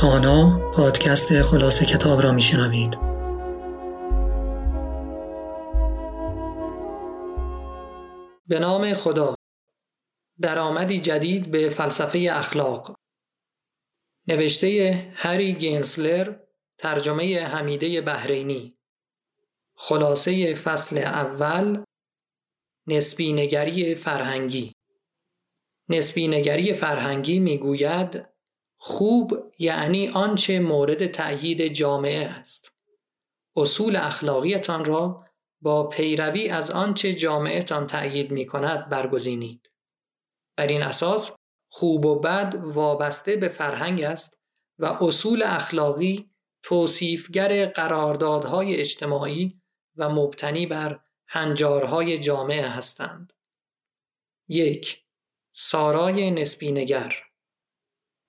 خانا پادکست خلاصه کتاب را میشنوید. به نام خدا. درآمدی جدید به فلسفه اخلاق. نوشته هری گینسلر ترجمه حمیده بحرینی. خلاصه فصل اول نسبی نگری فرهنگی. نسبی نگری فرهنگی می‌گوید خوب یعنی آنچه مورد تأیید جامعه است. اصول اخلاقیتان را با پیروی از آنچه جامعهتان تأیید می کند برگزینید. بر این اساس خوب و بد وابسته به فرهنگ است و اصول اخلاقی توصیفگر قراردادهای اجتماعی و مبتنی بر هنجارهای جامعه هستند. یک سارای نسبی نگر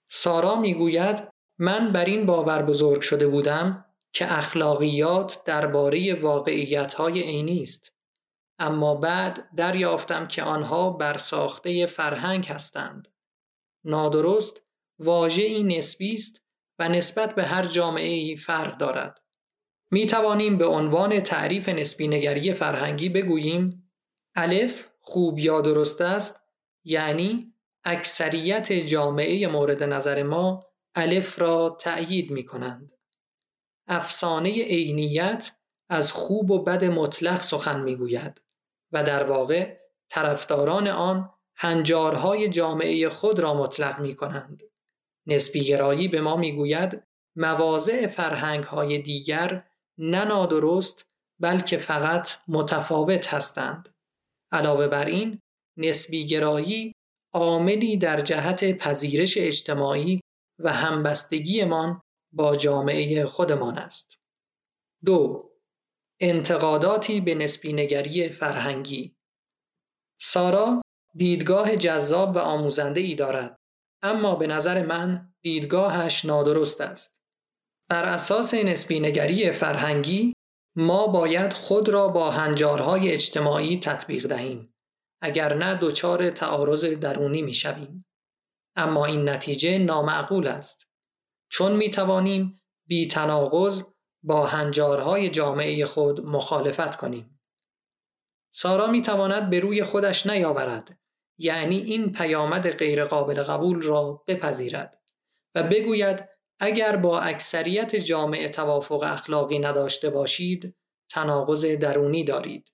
سارا می‌گوید من بر این باور بزرگ شده بودم که اخلاقیات درباره واقعیت‌های عینی است. اما بعد دریافتم که آنها بر ساخته فرهنگ هستند. نادرست واژه‌ای نسبی است و نسبت به هر جامعه فرق دارد. می توانیم به عنوان تعریف نسبی نگری فرهنگی بگوییم الف خوب یا درست است یعنی اکثریت جامعه مورد نظر ما الف را تأیید می کنند. افسانه عینیت از خوب و بد مطلق سخن می گوید و در واقع طرفداران آن هنجارهای جامعه خود را مطلق می کنند. نسبی گرایی به ما می گوید مواضع فرهنگ های دیگر نه نادرست بلکه فقط متفاوت هستند. علاوه بر این نسبی گرایی عاملی در جهت پذیرش اجتماعی و همبستگیمان با جامعه خودمان است. دو انتقاداتی به نسبینگری فرهنگی سارا دیدگاه جذاب و آموزنده ای دارد اما به نظر من دیدگاهش نادرست است. بر اساس نسبینگری فرهنگی ما باید خود را با هنجارهای اجتماعی تطبیق دهیم. اگر نه دچار تعارض درونی می شویم. اما این نتیجه نامعقول است. چون می توانیم بی تناقض با هنجارهای جامعه خود مخالفت کنیم. سارا می تواند به روی خودش نیاورد یعنی این پیامد غیرقابل قبول را بپذیرد و بگوید اگر با اکثریت جامعه توافق اخلاقی نداشته باشید تناقض درونی دارید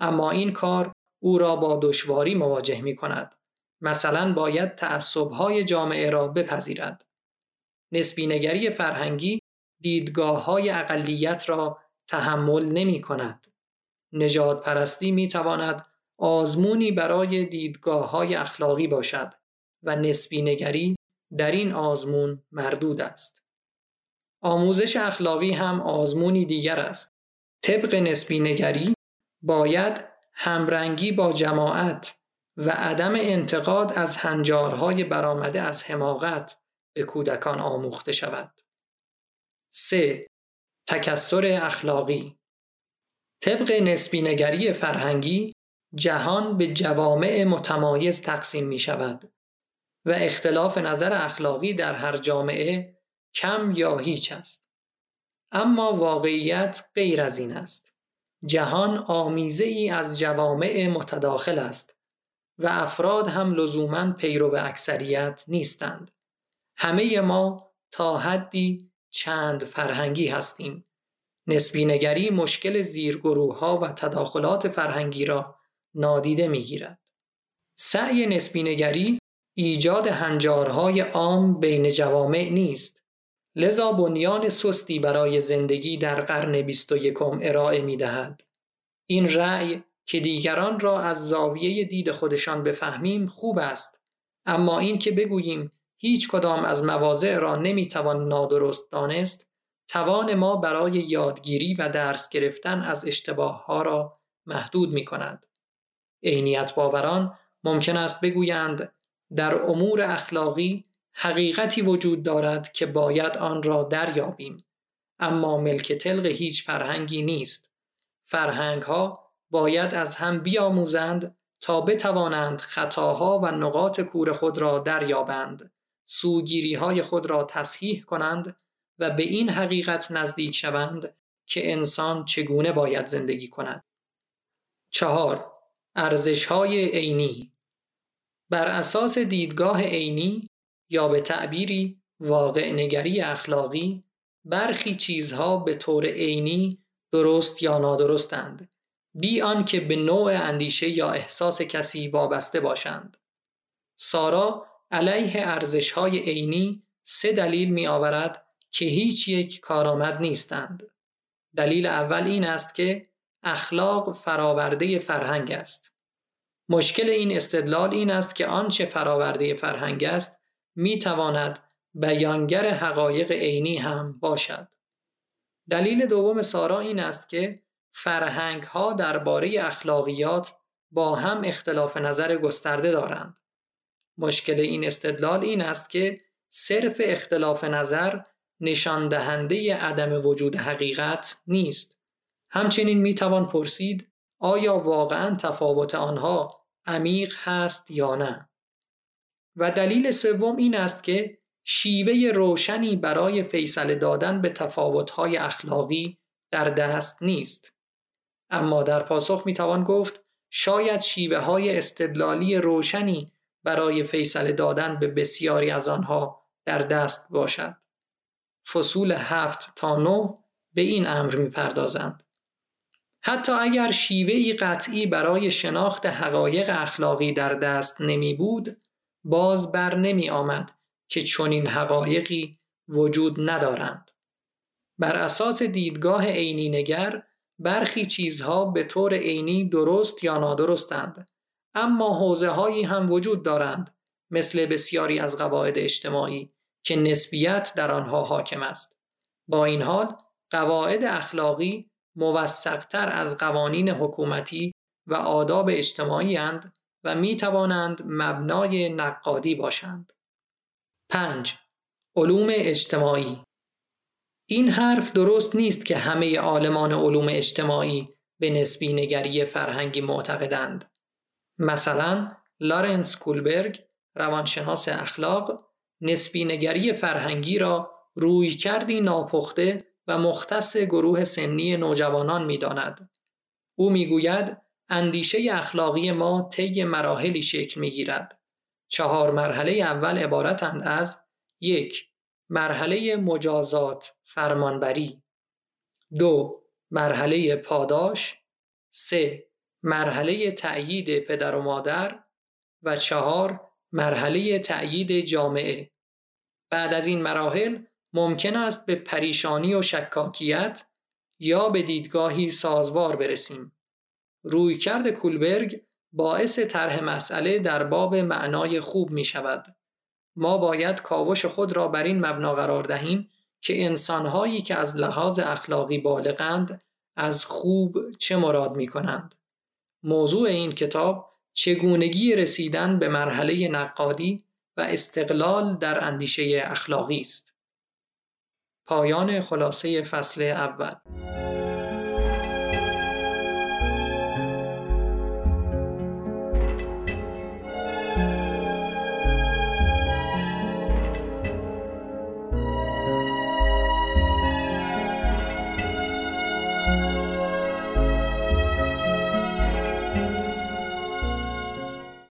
اما این کار او را با دشواری مواجه می کند. مثلا باید تعصبهای جامعه را بپذیرد. نسبینگری فرهنگی دیدگاه های اقلیت را تحمل نمی کند. نجات پرستی می تواند آزمونی برای دیدگاه های اخلاقی باشد و نسبینگری در این آزمون مردود است. آموزش اخلاقی هم آزمونی دیگر است. طبق نسبینگری باید همرنگی با جماعت و عدم انتقاد از هنجارهای برآمده از حماقت به کودکان آموخته شود. 3. تکسر اخلاقی طبق نسبینگری فرهنگی جهان به جوامع متمایز تقسیم می شود و اختلاف نظر اخلاقی در هر جامعه کم یا هیچ است. اما واقعیت غیر از این است. جهان آمیزه ای از جوامع متداخل است و افراد هم لزوما پیرو به اکثریت نیستند. همه ما تا حدی چند فرهنگی هستیم. نسبینگری مشکل زیرگروه ها و تداخلات فرهنگی را نادیده می گیرد. سعی نسبینگری ایجاد هنجارهای عام بین جوامع نیست لذا بنیان سستی برای زندگی در قرن بیست و یکم ارائه می دهد. این رأی که دیگران را از زاویه دید خودشان بفهمیم خوب است اما این که بگوییم هیچ کدام از مواضع را نمی‌توان نادرست دانست توان ما برای یادگیری و درس گرفتن از اشتباه ها را محدود می کند. عینیت باوران ممکن است بگویند در امور اخلاقی حقیقتی وجود دارد که باید آن را دریابیم. اما ملک تلق هیچ فرهنگی نیست. فرهنگ ها باید از هم بیاموزند تا بتوانند خطاها و نقاط کور خود را دریابند سوگیری های خود را تصحیح کنند و به این حقیقت نزدیک شوند که انسان چگونه باید زندگی کند. چهار ارزش های عینی. بر اساس دیدگاه عینی یا به تعبیری واقع نگری اخلاقی برخی چیزها به طور عینی درست یا نادرستند. بی آنکه به نوع اندیشه یا احساس کسی وابسته باشند. سارا علیه ارزش های عینی سه دلیل می آورد که هیچ یک کارآمد نیستند. دلیل اول این است که اخلاق فراورده فرهنگ است. مشکل این استدلال این است که آنچه فراورده فرهنگ است می تواند بیانگر حقایق عینی هم باشد. دلیل دوم سارا این است که فرهنگ ها درباره اخلاقیات با هم اختلاف نظر گسترده دارند. مشکل این استدلال این است که صرف اختلاف نظر نشان دهنده عدم وجود حقیقت نیست. همچنین می توان پرسید آیا واقعا تفاوت آنها عمیق هست یا نه؟ و دلیل سوم این است که شیوه روشنی برای فیصله دادن به تفاوت‌های اخلاقی در دست نیست. اما در پاسخ می توان گفت شاید شیوه های استدلالی روشنی برای فیصله دادن به بسیاری از آنها در دست باشد. فصول هفت تا نه به این امر می پردازند. حتی اگر شیوهی قطعی برای شناخت حقایق اخلاقی در دست نمی بود، باز بر نمی آمد که چنین حقایقی وجود ندارند. بر اساس دیدگاه عینی نگر برخی چیزها به طور عینی درست یا نادرستند اما حوزه هایی هم وجود دارند مثل بسیاری از قواعد اجتماعی که نسبیت در آنها حاکم است با این حال قواعد اخلاقی موثقتر از قوانین حکومتی و آداب اجتماعی اند و می توانند مبنای نقادی باشند 5. علوم اجتماعی این حرف درست نیست که همه عالمان علوم اجتماعی به نسبی نگری فرهنگی معتقدند. مثلا لارنس کولبرگ روانشناس اخلاق نسبی نگری فرهنگی را روی کردی ناپخته و مختص گروه سنی نوجوانان می داند. او می‌گوید اندیشه اخلاقی ما طی مراحلی شکل می گیرد. چهار مرحله اول عبارتند از یک مرحله مجازات فرمانبری. دو مرحله پاداش. سه مرحله تأیید پدر و مادر. و چهار مرحله تأیید جامعه. بعد از این مراحل ممکن است به پریشانی و شکاکیت یا به دیدگاهی سازوار برسیم. رویکرد کولبرگ باعث طرح مسئله در باب معنای خوب می شود. ما باید کاوش خود را بر این مبنا قرار دهیم که انسانهایی که از لحاظ اخلاقی بالغند از خوب چه مراد می کنند. موضوع این کتاب چگونگی رسیدن به مرحله نقادی و استقلال در اندیشه اخلاقی است. پایان خلاصه فصل اول